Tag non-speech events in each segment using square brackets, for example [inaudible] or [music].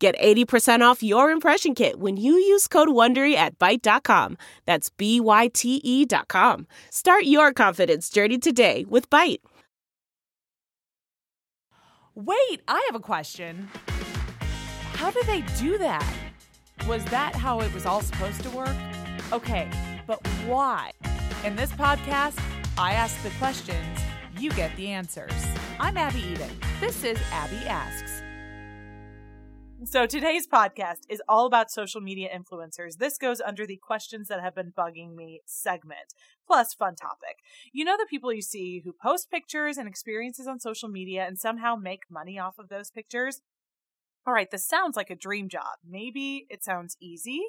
Get 80% off your impression kit when you use code WONDERY at Byte.com. That's B-Y-T-E dot com. Start your confidence journey today with Byte. Wait, I have a question. How do they do that? Was that how it was all supposed to work? Okay, but why? In this podcast, I ask the questions, you get the answers. I'm Abby Eden. This is Abby Asks. So today's podcast is all about social media influencers. This goes under the questions that have been bugging me segment, plus fun topic. You know the people you see who post pictures and experiences on social media and somehow make money off of those pictures? All right, this sounds like a dream job. Maybe it sounds easy,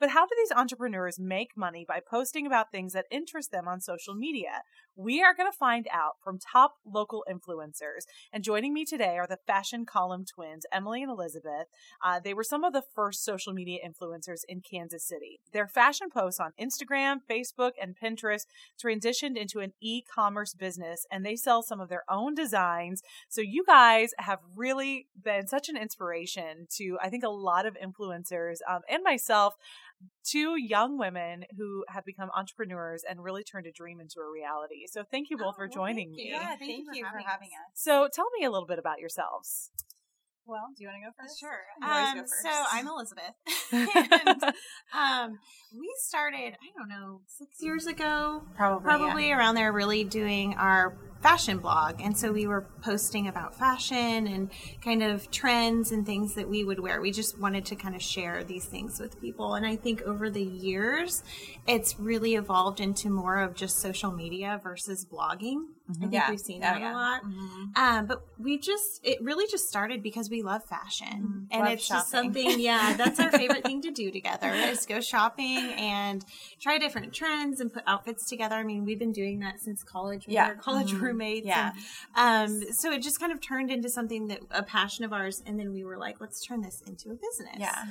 but how do these entrepreneurs make money by posting about things that interest them on social media? We are going to find out from top local influencers. And joining me today are the fashion column twins, Emily and Elizabeth. Uh, they were some of the first social media influencers in Kansas City. Their fashion posts on Instagram, Facebook, and Pinterest transitioned into an e commerce business, and they sell some of their own designs. So you guys have really been such an inspiration to, I think, a lot of influencers um, and myself two young women who have become entrepreneurs and really turned a dream into a reality. So thank you both Oh, for well, joining thank me. Yeah, thank, you for having, us. So tell me a little bit about yourselves. Well, do you want to go first? Sure. Um, go first. so I'm Elizabeth. [laughs] [laughs] and, um, we started, I don't know, six years ago, Probably, probably around there, really doing our fashion blog. And so we were posting about fashion and kind of trends and things that we would wear. We just wanted to kind of share these things with people. And I think over the years, it's really evolved into more of just social media versus blogging. I think Yeah. we've seen Oh, that yeah. a lot. Um, but we just, it really just started because we love fashion. And Love it's just something, yeah, that's our favorite thing to [laughs] do together is go shopping and try different trends and put outfits together. I mean, we've been doing that since college with Yeah. our college roommates. Yeah. And, um, so it just kind of turned into something that a passion of ours. And then we were like, let's turn this into a business. Yeah.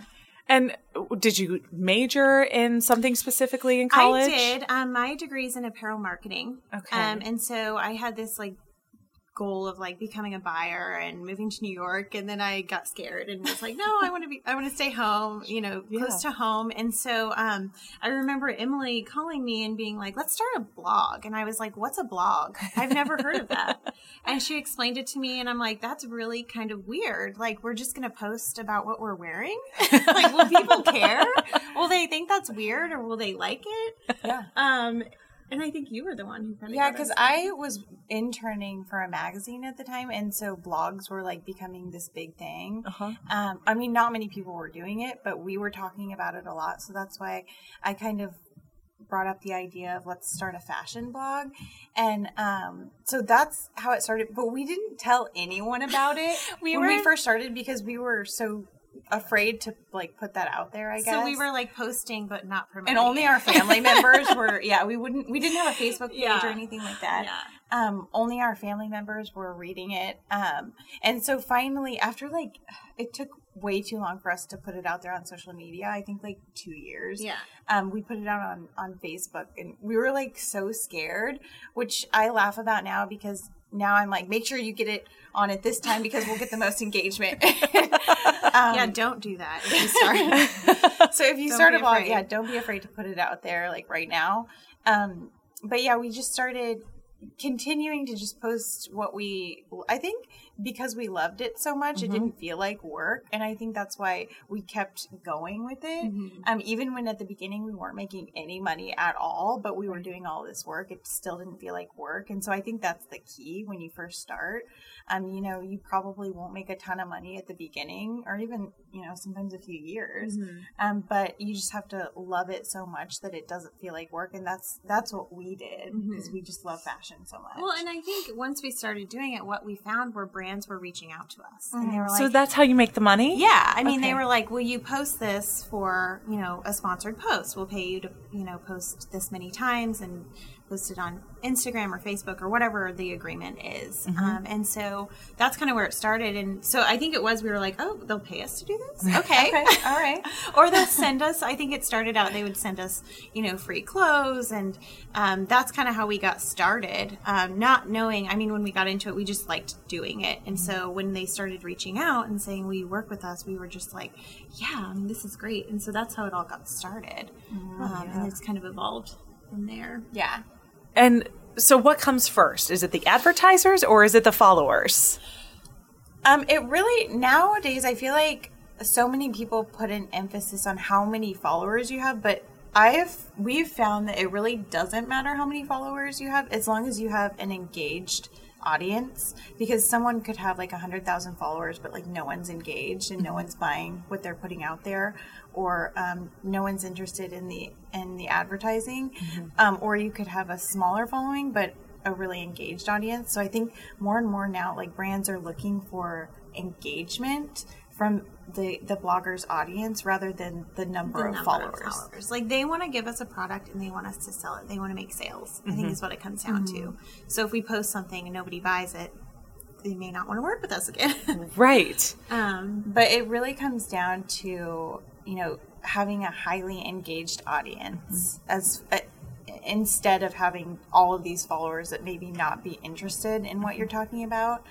And did you major in something specifically in college? I did. Um, my degree is in apparel marketing. Okay. Um, and so I had this like goal of like becoming a buyer and moving to New York, and then I got scared and was like, no, I want to be, I want to stay home, you know, close Yeah. to home. And so um, I remember Emily calling me and being like, let's start a blog. And I was like, what's a blog? I've never heard of that. [laughs] And she explained it to me, and I'm like, that's really kind of weird. Like, we're just going to post about what we're wearing. [laughs] like, will people care? Will they think that's weird or will they like it? Yeah. Um, and I think you were the one who kind of Yeah, because I was interning for a magazine at the time, and so blogs were like becoming this big thing. Uh-huh. Um, I mean, not many people were doing it, but we were talking about it a lot. So that's why I kind of brought up the idea of let's start a fashion blog. And um, so that's how it started. But we didn't tell anyone about it [laughs] We when we first started because we were so afraid to like put that out there, I guess. So we were like posting, but not promoting. and only our family members [laughs] were yeah we wouldn't we didn't have a facebook page Yeah. or anything like that Yeah. um only our family members were reading it um and so finally after like it took way too long for us to put it out there on social media i think like two years Yeah. um we put it out on on facebook and we were like so scared which i laugh about now because now i'm like make sure you get it on at this time because we'll get the most engagement [laughs] um, yeah, don't do that if you start. [laughs] so if you Don't start a blog, yeah, don't be afraid to put it out there like right now. Um, but yeah, we just started continuing to just post what we I think because we loved it so much it didn't feel like work and I think that's why we kept going with it. Um even when at the beginning we weren't making any money at all, but we were doing all this work, it still didn't feel like work. And so I think that's the key when you first start. Um you know, you probably won't make a ton of money at the beginning or even, you know, sometimes a few years. Um but you just have to love it so much that it doesn't feel like work and that's that's what we did because we just love fashion so much. well, and I think once we started doing it, what we found were brands were reaching out to us, and they mm-hmm. were like, so that's how you make the money? yeah, I mean, they were like, "Will you post this for you know a sponsored post? We'll pay you to you know post this many times and post it on Instagram or Facebook or whatever the agreement is." Mm-hmm. Um, and so that's kind of where it started. And so I think it was we were like, "Oh, they'll pay us to do this? [laughs] Okay, all right. [laughs] or they'll send us. I think it started out they would send us, you know, free clothes, and um, that's kind of how we got started. Um, not knowing, I mean, when we got into it, we just liked doing it, and so when they started reaching out and saying, "Will you work with us?" We were just like, "Yeah, this is great," and so that's how it all got started, um, and it's kind of evolved from there. Yeah. And so what comes first? Is it the advertisers or is it the followers? Um, it really nowadays I feel like so many people put an emphasis on how many followers you have, but I've we've found that it really doesn't matter how many followers you have as long as you have an engaged audience because someone could have like a hundred thousand followers but like no one's engaged and no one's buying what they're putting out there or um, no one's interested in the in the advertising um, or you could have a smaller following but a really engaged audience so i think more and more now like brands are looking for engagement from the the bloggers audience rather than the number, the of, number followers. of followers. Like they want to give us a product and they want us to sell it. They want to make sales. I think is what it comes down to. So if we post something and nobody buys it, they may not want to work with us again. [laughs] Right. um, But it really comes down to, you know, having a highly engaged audience as uh, instead of having all of these followers that maybe not be interested in what you're talking about.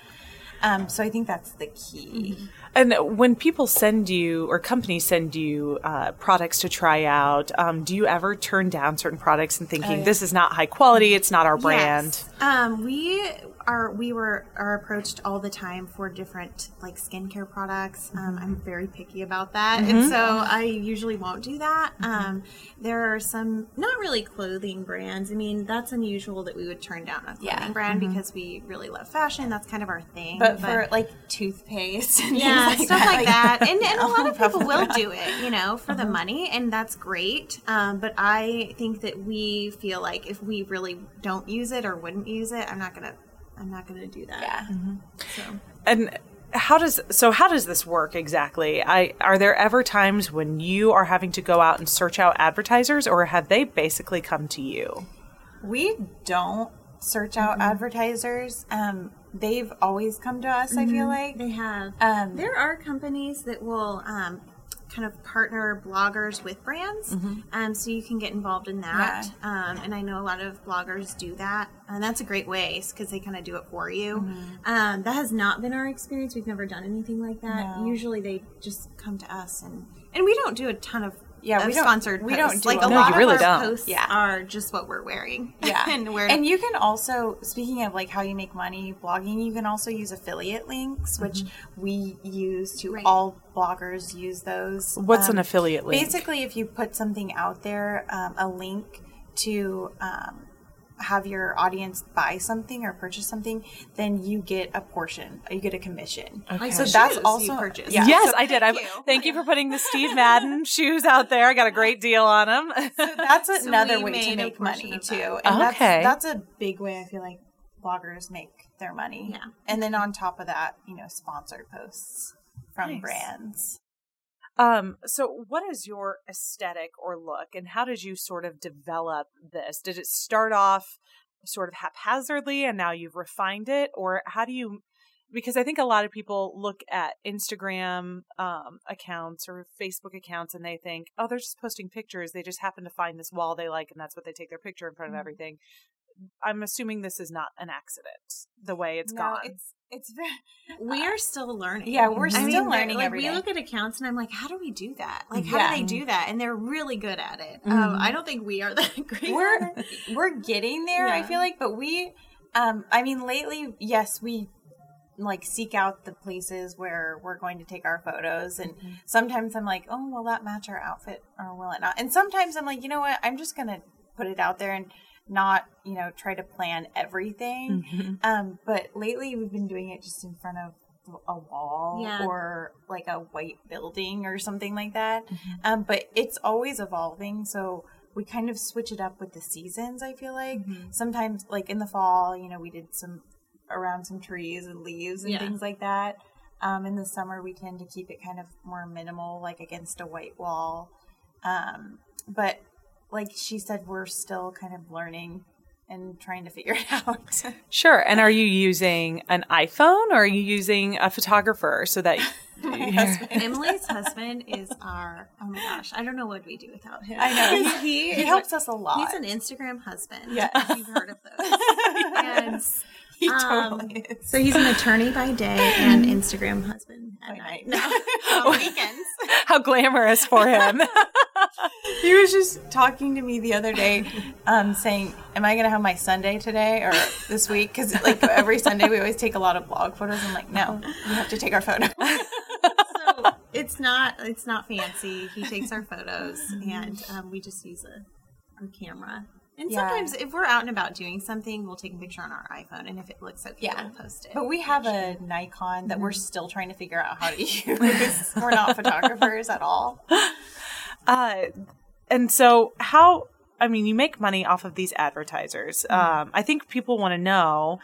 Um, so I think that's the key. And when people send you or companies send you uh, products to try out, um, do you ever turn down certain products and thinking this is not high quality, it's not our brand? Yes. Um, we are we were are approached all the time for different like skincare products. Um, I'm very picky about that, and so I usually won't do that. Um, there are some not really clothing brands. I mean, that's unusual that we would turn down a clothing Yeah. brand because we really love fashion. That's kind of our thing. But for like toothpaste and yeah, like stuff that, like that. And, and [laughs] a lot of people will do it, you know, for the money, and that's great. Um, but I think that we feel like if we really don't use it or wouldn't use it, I'm not gonna, I'm not gonna do that. Yeah. So And how does so how does this work exactly? I are there ever times when you are having to go out and search out advertisers or have they basically come to you? We don't search out advertisers. Um, they've always come to us. I feel like they have. Um, there are companies that will. Um, kind of partner bloggers with brands um, so you can get involved in that. Um, and i know a lot of bloggers do that and that's a great way because they kind of do it for you. Um, that has not been our experience. We've never done anything like that. No. usually they just come to us and and we don't do a ton of Yeah, of we don't- sponsored we don't do like a a lot. lot No, of you really our don't. posts Yeah. are just what we're wearing [laughs] Yeah. and where and you can also, speaking of like how you make money blogging, you can also use affiliate links, which we use to Right. all bloggers use those. What's an Um, affiliate link? Basically, if you put something out there, um, a link to um, have your audience buy something or purchase something, then you get a portion. You get a commission. Okay. So Shoes that's you also purchased. Yeah. yes, so I did. I thank thank you. you for putting the Steve Madden [laughs] shoes out there. I got a great deal on them. that's So another way to make money too. And Okay. that's that's a big way I feel like bloggers make their money. Yeah. And then on top of that, you know, sponsored posts from Nice. brands. Um, so what is your aesthetic or look and how did you sort of develop this? Did it start off sort of haphazardly and now you've refined it or how do you because I think a lot of people look at Instagram um, accounts or Facebook accounts and they think, oh, they're just posting pictures. They just happen to find this wall they like and that's what they take their picture in front of everything. I'm assuming this is not an accident, the way it's no, gone. it's it's very we are still learning. Yeah, we're I still mean, learning Like every we day. look at accounts and I'm like, how do we do that? Like, how Yeah. do they do that? And they're really good at it. Um, I don't think we are that [laughs] great. we're we're getting there, I feel like, but we um I mean lately, yes, we like seek out the places where we're going to take our photos and sometimes I'm like, "Oh, will that match our outfit or will it not?" And sometimes I'm like, "You know what? I'm just going to put it out there and not, you know, try to plan everything." Um but lately we've been doing it just in front of a wall Yeah. or like a white building or something like that. Um, but it's always evolving. So we kind of switch it up with the seasons, I feel like. Sometimes, like in the fall, you know, we did some around some trees and leaves and Yeah. things like that. Um, in the summer, we tend to keep it kind of more minimal, like against a white wall. Um, but like she said, we're still kind of learning and trying to figure it [laughs] out. Sure. And are you using an iPhone or are you using a photographer so that [laughs] [laughs] Emily's husband is our oh my gosh, I don't know what we do without him. I know he he is helps us a lot. He's an Instagram husband. Yes. if you've heard of those. and he um, totally is. so he's an attorney by day and Instagram husband at night. night. No, on weekends. how glamorous for him? He was just talking to me the other day, um, saying, "Am I going to have my Sunday today or this week?" Because like every Sunday we always take a lot of blog photos. I'm like, "No, you have to take our photo." [laughs] So it's not it's not fancy. He takes our photos and um, we just use a our camera. And Yeah. sometimes if we're out and about doing something, we'll take a picture on our iPhone and if it looks okay, Yeah. we'll post it. But we have a Nikon that we're still trying to figure out how to [laughs] use. we're not photographers at all. [laughs] Uh, and so how I mean, you make money off of these advertisers. Um, I think people want to know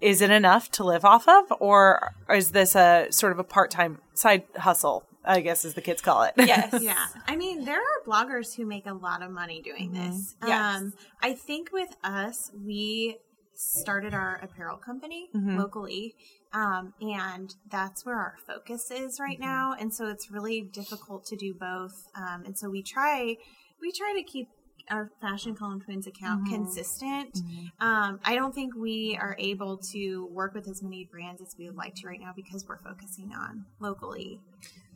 is it enough to live off of or is this a sort of a part-time side hustle, I guess as the kids call it. Yes. [laughs] Yeah. I mean, there are bloggers who make a lot of money doing this. Yes. Um, I think with us, we started our apparel company Mhm. locally. Um, and that's where our focus is right Mm-hmm. now. And so it's really difficult to do both. Um, and so we try, we try to keep our Fashion Column Twins account Mm-hmm. consistent. Um, I don't think we are able to work with as many brands as we would like to right now because we're focusing on locally.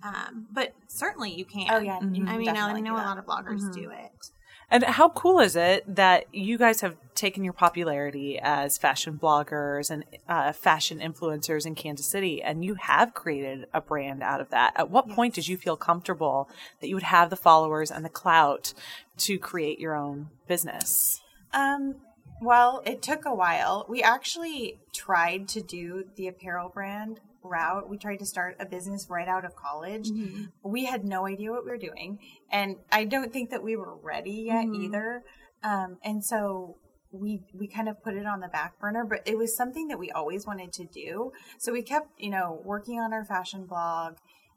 Um, but certainly you can. Oh, yeah, you I mean, I know a lot of bloggers do it. And how cool is it that you guys have taken your popularity as fashion bloggers and uh, fashion influencers in Kansas City and you have created a brand out of that? At what point did you feel comfortable that you would have the followers and the clout to create your own business? Um, well, it took a while. We actually tried to do the apparel brand route. We tried to start a business right out of college. We had no idea what we were doing, and I don't think that we were ready yet either. Um, and so we we kind of put it on the back burner, but it was something that we always wanted to do. So we kept, you know, working on our fashion blog,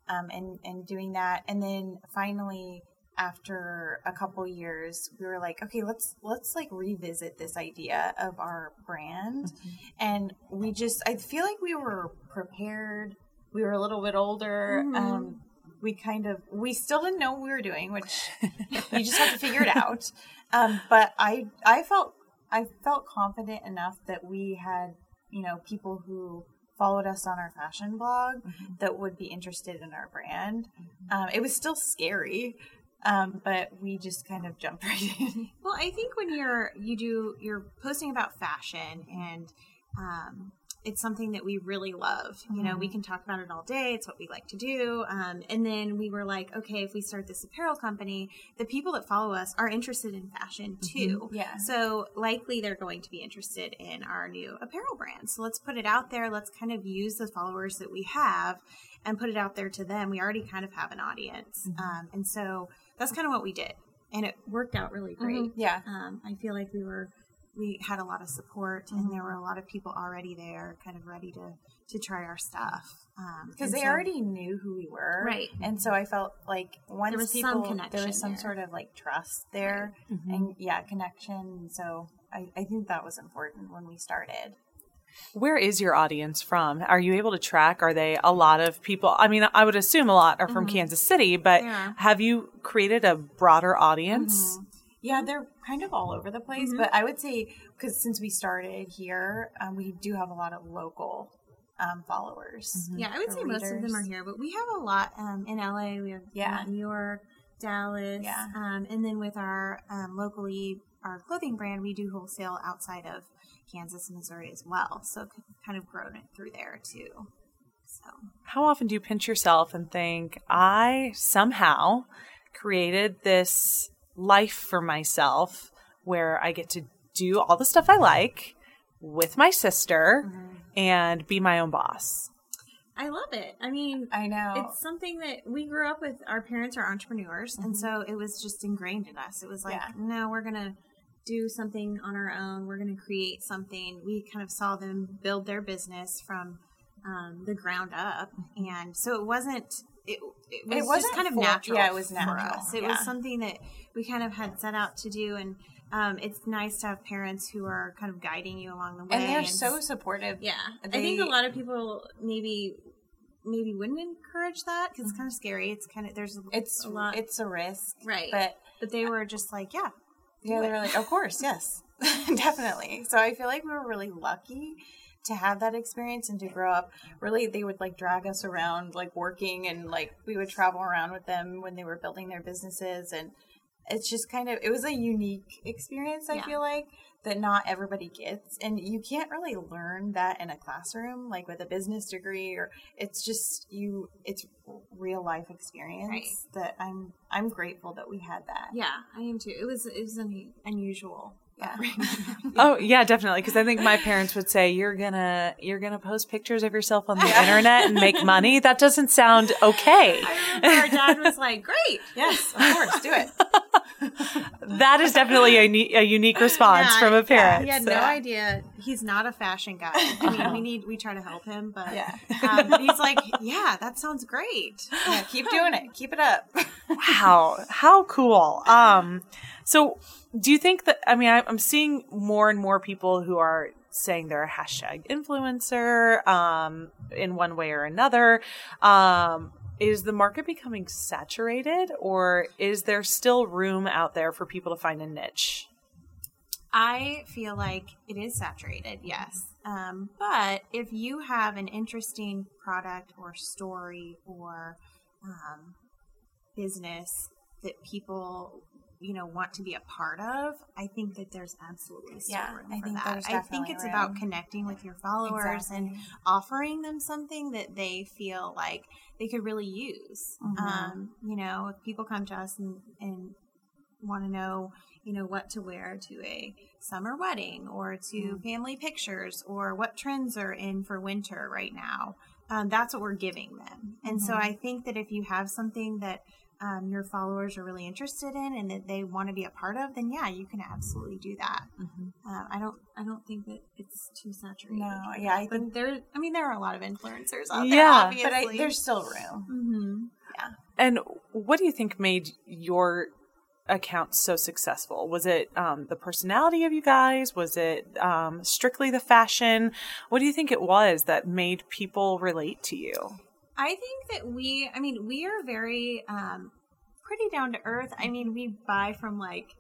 um, and and doing that, and then finally after a couple years we were like okay let's let's like revisit this idea of our brand. And we just i feel like we were prepared. We were a little bit older. Um we kind of we still didn't know what we were doing which [laughs] you just have to figure it out. Um but i i felt i felt confident enough that we had you know people who followed us on our fashion blog that would be interested in our brand. Um, it was still scary um, but we just kind of jump [laughs] right in. Well, I think when you're you do you're posting about fashion and um, it's something that we really love. You know, we can talk about it all day. It's what we like to do. Um, and then we were like, okay, if we start this apparel company, the people that follow us are interested in fashion too. Yeah. So likely they're going to be interested in our new apparel brand. So let's put it out there. Let's kind of use the followers that we have and put it out there to them. We already kind of have an audience. Um, and so that's kind of what we did. And it worked out really great. Yeah. Um, I feel like we were we had a lot of support and there were a lot of people already there kind of ready to to try our stuff um Because and they so- already knew who we were. Right. And so I felt like once was people, some there was some there. sort of like trust there and yeah, connection. So I, I think that was important when we started. Where is your audience from? Are you able to track? Are they a lot of people? I mean, I would assume a lot are from Kansas City, but Yeah. have you created a broader audience? Yeah, they're kind of all over the place, Mm-hmm. but I would say because since we started here, um, we do have a lot of local um, followers. yeah i would or say most of them are here but we have a lot um in la we have Yeah. a lot in new york dallas Yeah. um and then with our um locally our clothing brand we do wholesale outside of kansas and missouri as well. So kind of grown it through there too. So. How often do you pinch yourself and think, I somehow created this life for myself where I get to do all the stuff I like with my sister mm-hmm. and be my own boss? i love it. I mean I know. it's something that we grew up with. Our parents are entrepreneurs and mm-hmm. so it was just ingrained in us. It was like Yeah. no we're gonna do something on our own. We're going to create something. We kind of saw them build their business from um, the ground up, and so it wasn't. It, it was It wasn't just kind of for- natural. yeah, it was for us. It yeah. was something that we kind of had set out to do, and um, it's nice to have parents who are kind of guiding you along the way. and they're so supportive. yeah. I think a lot of people maybe maybe wouldn't encourage that because it's kind of scary. It's kind of there's Mm-hmm. It's a lot it's a risk, right, But but they were just like, yeah, yeah, they it. were like, of course, yes, [laughs] definitely. So I feel like we were really lucky to have that experience and to grow up. Really, they would like drag us around, like working, and like we would travel around with them when they were building their businesses, and it's just kind of it was a unique experience. I Yeah. feel like that not everybody gets, and you can't really learn that in a classroom, like with a business degree, or it's just you. It's real life experience Right. that I'm I'm grateful that we had that. yeah, I am too. It was it was un- unusual. Yeah. [laughs] [laughs] Oh yeah, definitely. Because I think my parents would say you're gonna you're gonna post pictures of yourself on the [laughs] internet and make money. That doesn't sound okay. I remember our dad was like, "Great, Yes, of course, do it. That is definitely a, uni- a unique [laughs] response Yeah, from a yeah, parent. He had So- no idea. He's not a fashion guy. I mean, we [laughs] need we try to help him, but Yeah. um, he's like, yeah, that sounds great. Yeah, keep [laughs] doing it. Keep it up. Wow, how cool. Um, so do you think that, I mean, I, I'm seeing more and more people who are saying they're a hashtag influencer, um, in one way or another. Um, is the market becoming saturated or is there still room out there for people to find a niche? I feel like it is saturated, yes. Um, but if you have an interesting product or story or um, business that people, you know, want to be a part of, I think that there's absolutely still Yeah, room I for think that. there's I think it's about connecting with your followers and offering them something that they feel like they could really use. Mhm. Um, you know, if people come to us and, and want to know, you know, what to wear to a summer wedding or to Mm. family pictures or what trends are in for winter right now, um, that's what we're giving them. And so Mm-hmm. I think that if you have something that um, your followers are really interested in and that they want to be a part of, then yeah, you can absolutely do that. Uh, I don't, I don't think that it's too saturated. No, yeah, I think, there. I mean, there are a lot of influencers out there. Yeah, obviously. but I, there's still room. hmm And what do you think made your account so successful? Was it um, the personality of you guys? Was it um, strictly the fashion? What do you think it was that made people relate to you? I think that we, I mean, we are very um, pretty down to earth. I mean, we buy from like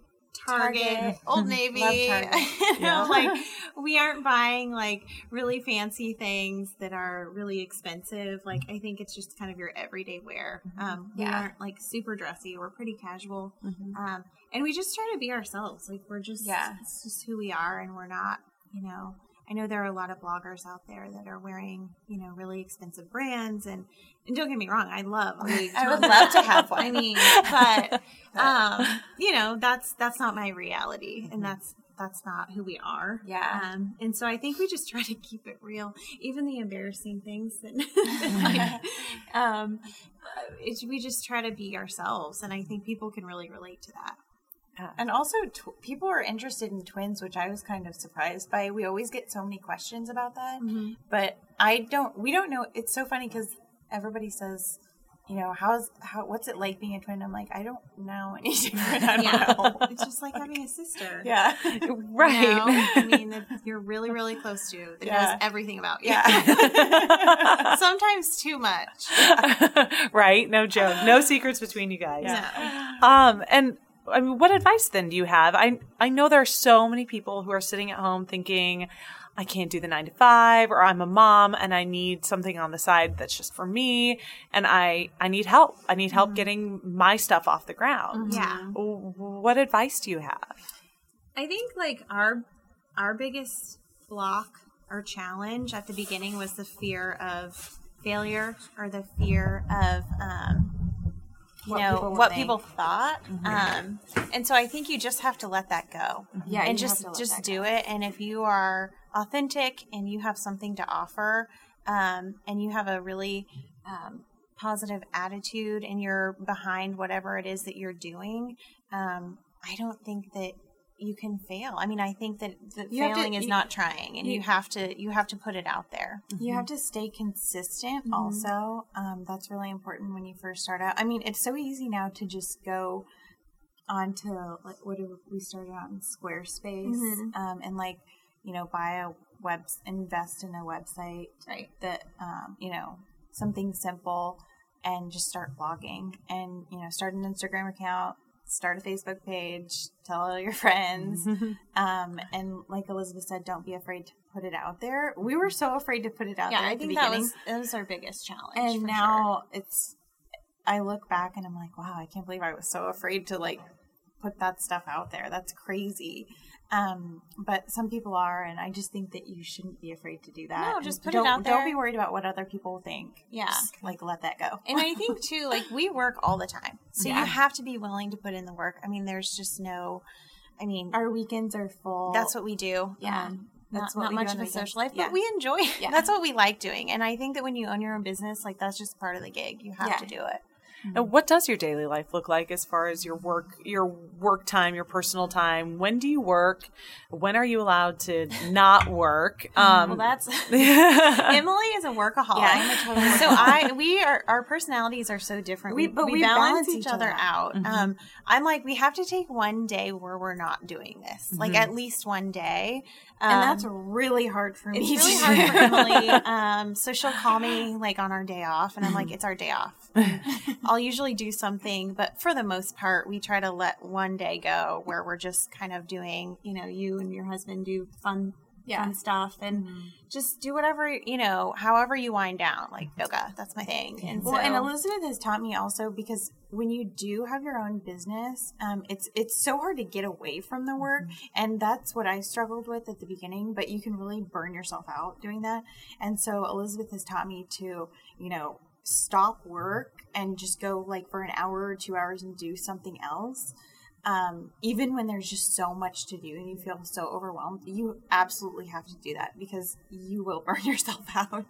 Target, Target. [laughs] Old Navy. Target. you [laughs] know, Yeah. like we aren't buying like really fancy things that are really expensive. Like I think it's just kind of your everyday wear. Um, we Yeah. aren't like super dressy. We're pretty casual, um, and we just try to be ourselves. Like we're just, Yeah. it's just who we are, and we're not, you know. I know there are a lot of bloggers out there that are wearing, you know, really expensive brands, and and don't get me wrong, I love. I would love to have [laughs] one. I mean, [laughs] but um, you know, that's that's not my reality, and that's that's not who we are. Yeah. Um, and so I think we just try to keep it real, even the embarrassing things that. [laughs] like, um, it's, we just try to be ourselves, and I think people can really relate to that. And also, tw- people are interested in twins, which I was kind of surprised by. We always get so many questions about that, but I don't. We don't know. It's so funny because everybody says, you know, how's how what's it like being a twin? I'm like, I don't know [laughs] any different. I don't Yeah, know. [laughs] it's just like having a sister. yeah, Right. You know? [laughs] I mean, that you're really, really close to that Yeah. knows everything about you. yeah. Sometimes too much. right? No joke. No secrets between you guys. No. Um, and I mean, what advice then do you have? I I know there are so many people who are sitting at home thinking, I can't do the nine to five, or I'm a mom and I need something on the side that's just for me, and I I need help. I need help getting my stuff off the ground. Yeah. What advice do you have? I think like our our biggest block or challenge at the beginning was the fear of failure or the fear of um you What know people what think. people thought um and so i think you just have to let that go. Yeah, and just have to let just do it and if you are authentic and you have something to offer um and you have a really um positive attitude and you're behind whatever it is that you're doing um i don't think that you can fail. I mean, I think that, that You have to- failing is you- not trying, and you, you- have to you have to put it out there. You have to stay consistent Mm-hmm. also. Um, that's really important when you first start out. I mean, it's so easy now to just go onto like what did we started out in Squarespace Mhm. um, and like you know buy a web invest in a website Right. that um, you know something simple and just start blogging and you know start an Instagram account start a Facebook page tell all your [laughs] friends [laughs] um, and like Elizabeth said don't be afraid to put it out there we were so afraid to put it out Yeah, there I at the think that beginning was that was our biggest challenge. and for sure. now it's i look back and i'm like wow i can't believe i was so afraid to like put that stuff out there that's crazy um but some people are and i just think that you shouldn't be afraid to do that No, just put it don't, out don't be worried about what other people think Yeah. Just, like let that go and I think [laughs] too, like we work all the time, so Yeah. you have to be willing to put in the work. I mean, there's just no. I mean, our weekends are full that's what we do. yeah Um, that's not, what not much of a social life, Yeah. but we enjoy it. Yeah. [laughs] That's what we like doing. And I think that when you own your own business, like that's just part of the gig. You have Yeah. to do it. And what does your daily life look like as far as your work, your work time, your personal time? When do you work? When are you allowed to [laughs] not work? Um, well, that's [laughs] Emily is a workaholic. Yeah, total [laughs] so I we are our personalities are so different. We- but we balance each other other out. Um, I'm like we have to take one day where we're not doing this, like at least one day. Um, and that's really hard for me it's really hard for Emily. Um, so she'll call me like on our day off, and I'm like, it's our day off. [laughs] I'll usually do something, but for the most part, we try to let one day go where we're just kind of doing, you know, you and your husband do fun, Yeah. fun stuff, and just do whatever you know, however you wind down. Like yoga, that's my thing. And Well, so, and Elizabeth has taught me also because when you do have your own business, um, it's it's so hard to get away from the work, and that's what I struggled with at the beginning. But you can really burn yourself out doing that, and so Elizabeth has taught me to, you know, stop work and just go like for an hour or two hours and do something else. Um, even when there's just so much to do and you feel so overwhelmed, you absolutely have to do that because you will [laughs] burn yourself out.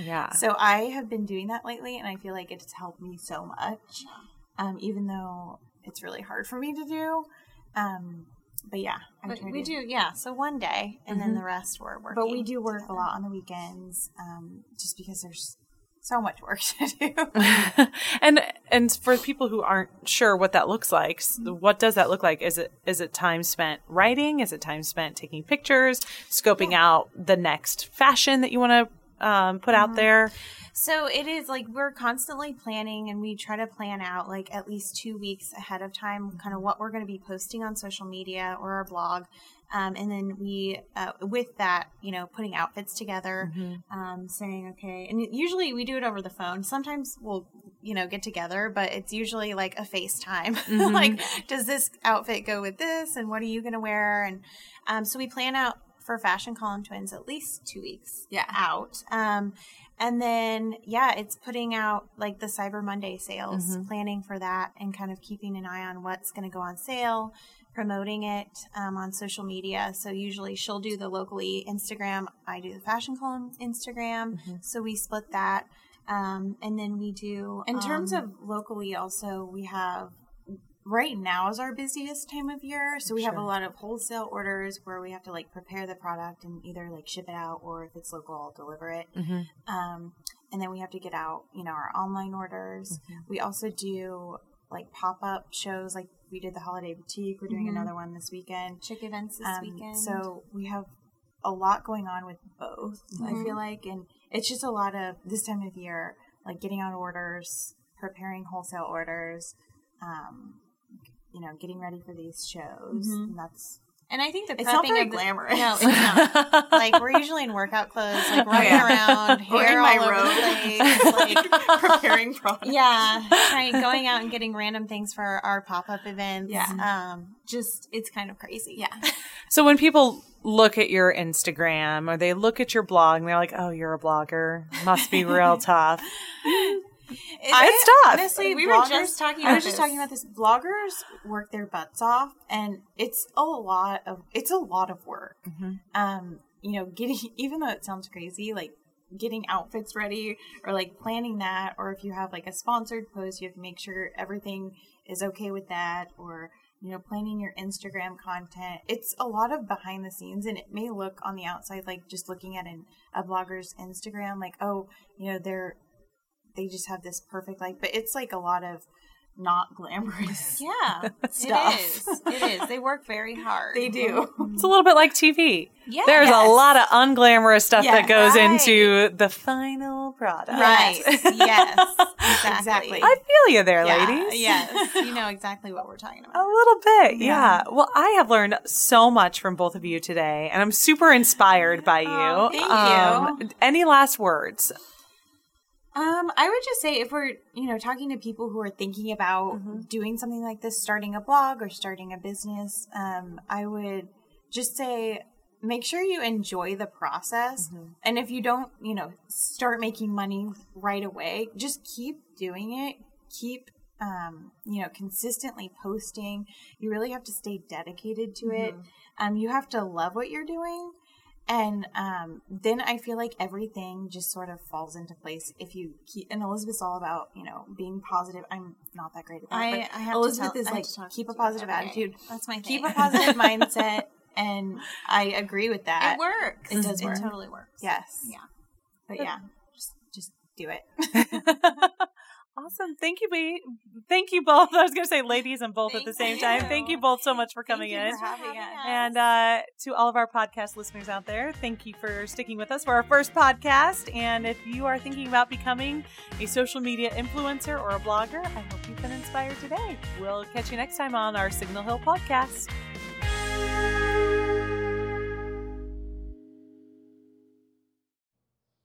yeah. So I have been doing that lately, and I feel like it's helped me so much. Um, even though it's really hard for me to do. Um, but yeah, but we to- do, yeah. So one day, and then the rest we're working. But we do work a lot on the weekends, um, just because there's so much work [laughs] to do. [laughs] and and for people who aren't sure what that looks like, s- mm-hmm. what does that look like? Is it is it time spent writing? Is it time spent taking pictures, scoping out the next fashion that you want to um, put out mm-hmm. there? So it is like we're constantly planning and we try to plan out like at least two weeks ahead of time, mm-hmm. kind of what we're going to be posting on social media or our blog. Um, and then we, uh, with that, you know, putting outfits together, um, saying, okay, and usually we do it over the phone. Sometimes we'll, you know, get together, but it's usually like a FaceTime. [laughs] like, does this outfit go with this? And what are you going to wear? And um, so we plan out for Fashion Column Twins at least two weeks Yeah. out. Um, and then, yeah, it's putting out like the Cyber Monday sales, planning for that, and kind of keeping an eye on what's going to go on sale, promoting it um, on social media. So usually she'll do the locally Instagram, I do the Fashion Column Instagram. So we split that. Um, and then we do In terms um, of locally, also we have right now is our busiest time of year, so we have a lot of wholesale orders where we have to like prepare the product and either like ship it out or if it's local, I'll deliver it. Um, and then we have to get out, you know, our online orders. We also do like pop up shows, like we did the holiday boutique. We're doing another one this weekend. chick events this Um, weekend. So we have a lot going on with both, I Mm-hmm. feel like. And it's just a lot of this time of year, like getting out orders, preparing wholesale orders, um, you know, getting ready for these shows. And that's And I think the It's not very of the- glamorous. No, [laughs] it's not. like we're usually in workout clothes, like running around, Or in my all over robe. the place, like [laughs] preparing products. yeah, trying, going out and getting random things for our pop up events. Yeah. um, just it's kind of crazy. Yeah. [laughs] So when people look at your Instagram or they look at your blog and they're like, "Oh, you're a blogger. Must be real tough." It's tough. Honestly, we bloggers- were just talking. I I was was just just talking about this. Bloggers work their butts off, and it's a lot of it's a lot of work. Um, you know, getting [laughs] even though it sounds crazy, like getting outfits ready or like planning that, or if you have like a sponsored post, you have to make sure everything is okay with that, or you know, planning your Instagram content. It's a lot of behind the scenes and it may look on the outside like just looking at an, a blogger's Instagram, like, oh, you know, they're, they just have this perfect life, but it's like a lot of not glamorous. Yeah, stuff. [laughs] it is. It is. They work very hard. They do. [laughs] It's a little bit like TV. Yeah. There's a lot of unglamorous stuff Yeah, that goes right. into the final product. Right. [laughs] yes. Exactly. Exactly. I feel you there, Yeah, ladies. Yes. You know exactly what we're talking about. A little bit, yeah. Well, I have learned so much from both of you today, and I'm super inspired by you. Oh, thank Um, any last words? Um, I would just say if we're, you know, talking to people who are thinking about doing something like this, starting a blog or starting a business, um, I would just say make sure you enjoy the process. And if you don't, you know, start making money right away, just keep doing it. Keep um, you know, consistently posting. You really have to stay dedicated to it. Um, you have to love what you're doing. And um, then I feel like everything just sort of falls into place if you keep. And Elizabeth's all about you know being positive. I'm not that great at that. I, but I have Elizabeth to tell, is like keep a positive day. attitude, That's my thing. keep a positive [laughs] mindset, and I agree with that. It works. It does work. It totally works. Yes. Yeah. But yeah, just just do it. [laughs] Awesome. Thank you, B. Thank you both. [laughs] I was going to say ladies and both at the Thank same time. Thank you both so much for coming you in. for having. And uh, to all of our podcast listeners out there, thank you for sticking with us for our first podcast. And if you are thinking about becoming a social media influencer or a blogger, I hope you've been inspired today. We'll catch you next time on our Signal Hill podcast.